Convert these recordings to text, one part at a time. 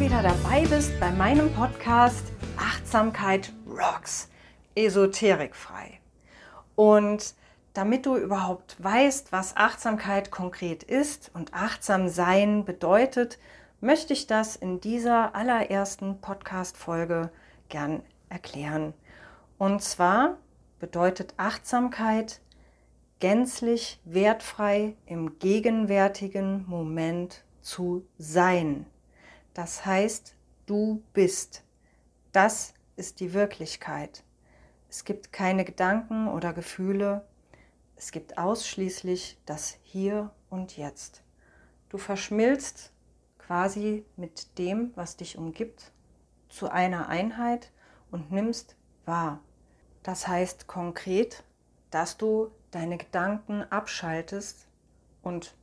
wieder dabei bist bei meinem Podcast Achtsamkeit Rocks, esoterikfrei. Und damit du überhaupt weißt, was Achtsamkeit konkret ist und achtsam sein bedeutet, möchte ich das in dieser allerersten Podcast-Folge gern erklären. Und zwar bedeutet Achtsamkeit gänzlich wertfrei im gegenwärtigen Moment zu sein. Das heißt, du bist. Das ist die Wirklichkeit. Es gibt keine Gedanken oder Gefühle. Es gibt ausschließlich das Hier und Jetzt. Du verschmilzt quasi mit dem, was dich umgibt, zu einer Einheit und nimmst wahr. Das heißt konkret, dass du deine Gedanken abschaltest und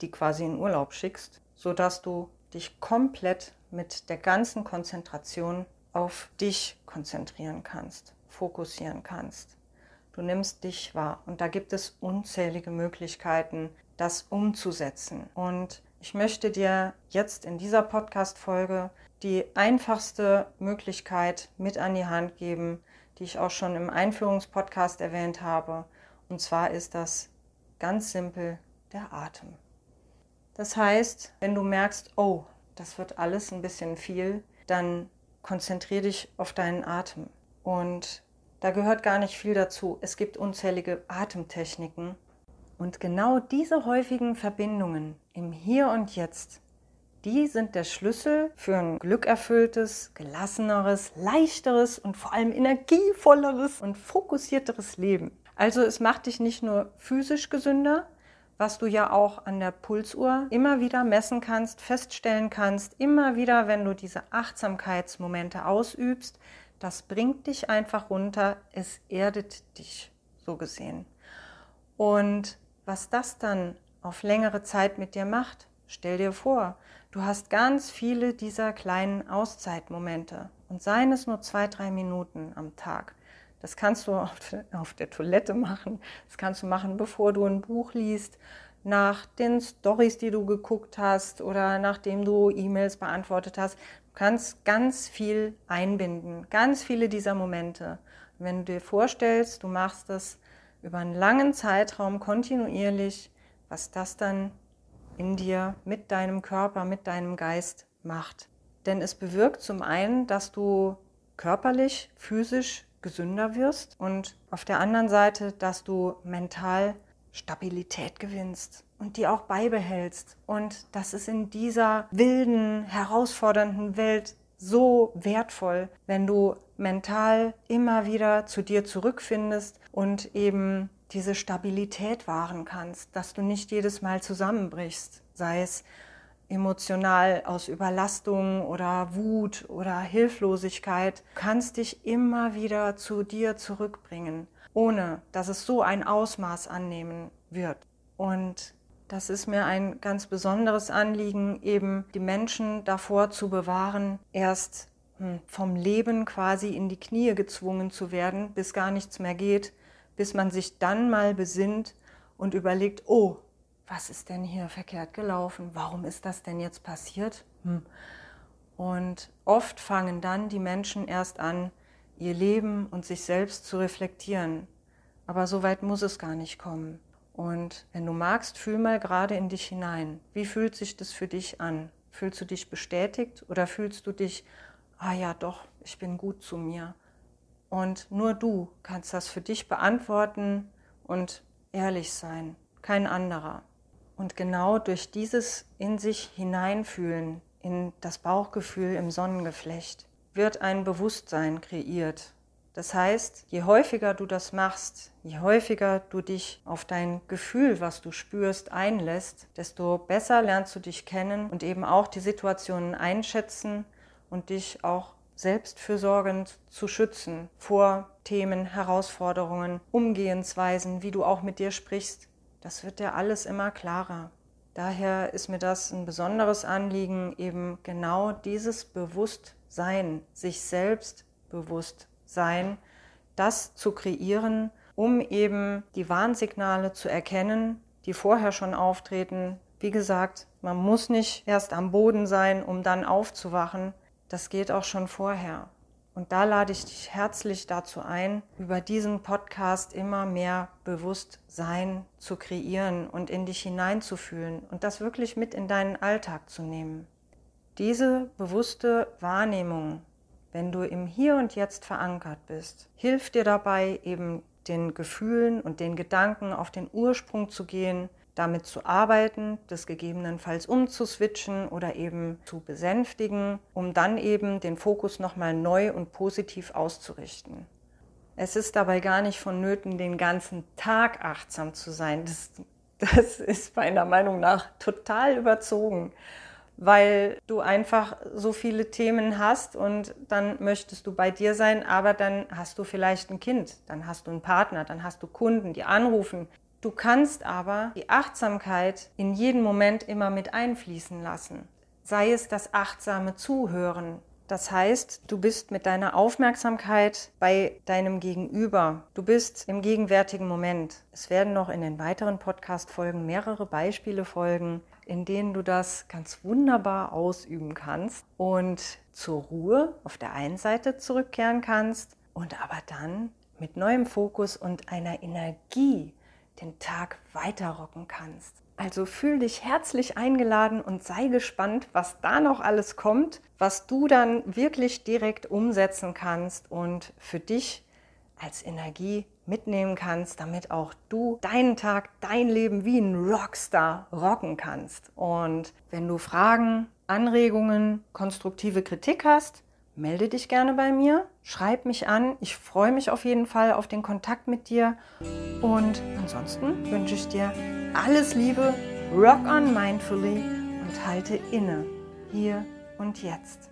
die quasi in Urlaub schickst, sodass du dich komplett mit der ganzen Konzentration auf dich konzentrieren kannst, fokussieren kannst. Du nimmst dich wahr und da gibt es unzählige Möglichkeiten, das umzusetzen. Und ich möchte dir jetzt in dieser Podcast-Folge die einfachste Möglichkeit mit an die Hand geben, die ich auch schon im Einführungspodcast erwähnt habe. Und zwar ist das ganz simpel der Atem. Das heißt, wenn du merkst, oh, das wird alles ein bisschen viel, dann konzentriere dich auf deinen Atem. Und da gehört gar nicht viel dazu. Es gibt unzählige Atemtechniken. Und genau diese häufigen Verbindungen im Hier und Jetzt, die sind der Schlüssel für ein glückerfülltes, gelasseneres, leichteres und vor allem energievolleres und fokussierteres Leben. Also es macht dich nicht nur physisch gesünder, was du ja auch an der Pulsuhr immer wieder messen kannst, feststellen kannst, immer wieder, wenn du diese Achtsamkeitsmomente ausübst, das bringt dich einfach runter, es erdet dich, so gesehen. Und was das dann auf längere Zeit mit dir macht, stell dir vor, du hast ganz viele dieser kleinen Auszeitmomente und seien es nur zwei, drei Minuten am Tag. Das kannst du auf der Toilette machen, das kannst du machen, bevor du ein Buch liest, nach den Stories, die du geguckt hast oder nachdem du E-Mails beantwortet hast. Du kannst ganz viel einbinden, ganz viele dieser Momente. wenn du dir vorstellst, du machst das über einen langen Zeitraum kontinuierlich, was das dann in dir mit deinem Körper, mit deinem Geist macht. Denn es bewirkt zum einen, dass du körperlich, physisch gesünder wirst und auf der anderen Seite, dass du mental Stabilität gewinnst und die auch beibehältst. Und das ist in dieser wilden, herausfordernden Welt so wertvoll, wenn du mental immer wieder zu dir zurückfindest und eben diese Stabilität wahren kannst, dass du nicht jedes Mal zusammenbrichst, sei es emotional aus Überlastung oder Wut oder Hilflosigkeit, kannst dich immer wieder zu dir zurückbringen, ohne dass es so ein Ausmaß annehmen wird. Und das ist mir ein ganz besonderes Anliegen, eben die Menschen davor zu bewahren, erst hm, vom Leben quasi in die Knie gezwungen zu werden, bis gar nichts mehr geht, bis man sich dann mal besinnt und überlegt, oh, was ist denn hier verkehrt gelaufen? Warum ist das denn jetzt passiert? Hm. Und oft fangen dann die Menschen erst an, ihr Leben und sich selbst zu reflektieren. Aber so weit muss es gar nicht kommen. Und wenn du magst, fühl mal gerade in dich hinein. Wie fühlt sich das für dich an? Fühlst du dich bestätigt oder fühlst du dich, ah ja, doch, ich bin gut zu mir? Und nur du kannst das für dich beantworten und ehrlich sein, kein anderer. Und genau durch dieses in sich hineinfühlen, in das Bauchgefühl im Sonnengeflecht, wird ein Bewusstsein kreiert, das heißt, je häufiger du das machst, je häufiger du dich auf dein Gefühl, was du spürst, einlässt, desto besser lernst du dich kennen und eben auch die Situationen einschätzen und dich auch selbstfürsorgend zu schützen vor Themen, Herausforderungen, Umgehensweisen, wie du auch mit dir sprichst. Das wird dir alles immer klarer. Daher ist mir das ein besonderes Anliegen, eben genau dieses Bewusstsein, sich selbst bewusst sein, das zu kreieren, um eben die Warnsignale zu erkennen, die vorher schon auftreten. Wie gesagt, Man muss nicht erst am Boden sein, um dann aufzuwachen. Das geht auch schon vorher. Und da lade ich dich herzlich dazu ein, über diesen Podcast immer mehr Bewusstsein zu kreieren und in dich hineinzufühlen und das wirklich mit in deinen Alltag zu nehmen. Diese bewusste Wahrnehmung, wenn du im Hier und Jetzt verankert bist, hilft dir dabei, eben den Gefühlen und den Gedanken auf den Ursprung zu gehen damit zu arbeiten, das gegebenenfalls umzuswitchen oder eben zu besänftigen, um dann eben den Fokus nochmal neu und positiv auszurichten. Es ist dabei gar nicht vonnöten, den ganzen Tag achtsam zu sein. Das, das ist meiner Meinung nach total überzogen, weil du einfach so viele Themen hast und dann möchtest du bei dir sein, aber dann hast du vielleicht ein Kind, dann hast du einen Partner, dann hast du Kunden, die anrufen, Du kannst aber die Achtsamkeit in jeden Moment immer mit einfließen lassen. Sei es das achtsame Zuhören. Das heißt, du bist mit deiner Aufmerksamkeit bei deinem Gegenüber. Du bist im gegenwärtigen Moment. Es werden noch in den weiteren Podcast-Folgen mehrere Beispiele folgen, in denen du das ganz wunderbar ausüben kannst und zur Ruhe auf der einen Seite zurückkehren kannst und aber dann mit neuem Fokus und einer Energie den Tag weiterrocken kannst. Also fühl dich herzlich eingeladen und sei gespannt, was da noch alles kommt, was du dann wirklich direkt umsetzen kannst und für dich als Energie mitnehmen kannst, damit auch du deinen Tag, dein Leben wie ein Rockstar rocken kannst. Und wenn du Fragen, Anregungen, konstruktive Kritik hast, melde dich gerne bei mir, schreib mich an. Ich freue mich auf jeden Fall auf den Kontakt mit dir. Und ansonsten wünsche ich dir alles Liebe, rock on mindfully und halte inne, hier und jetzt.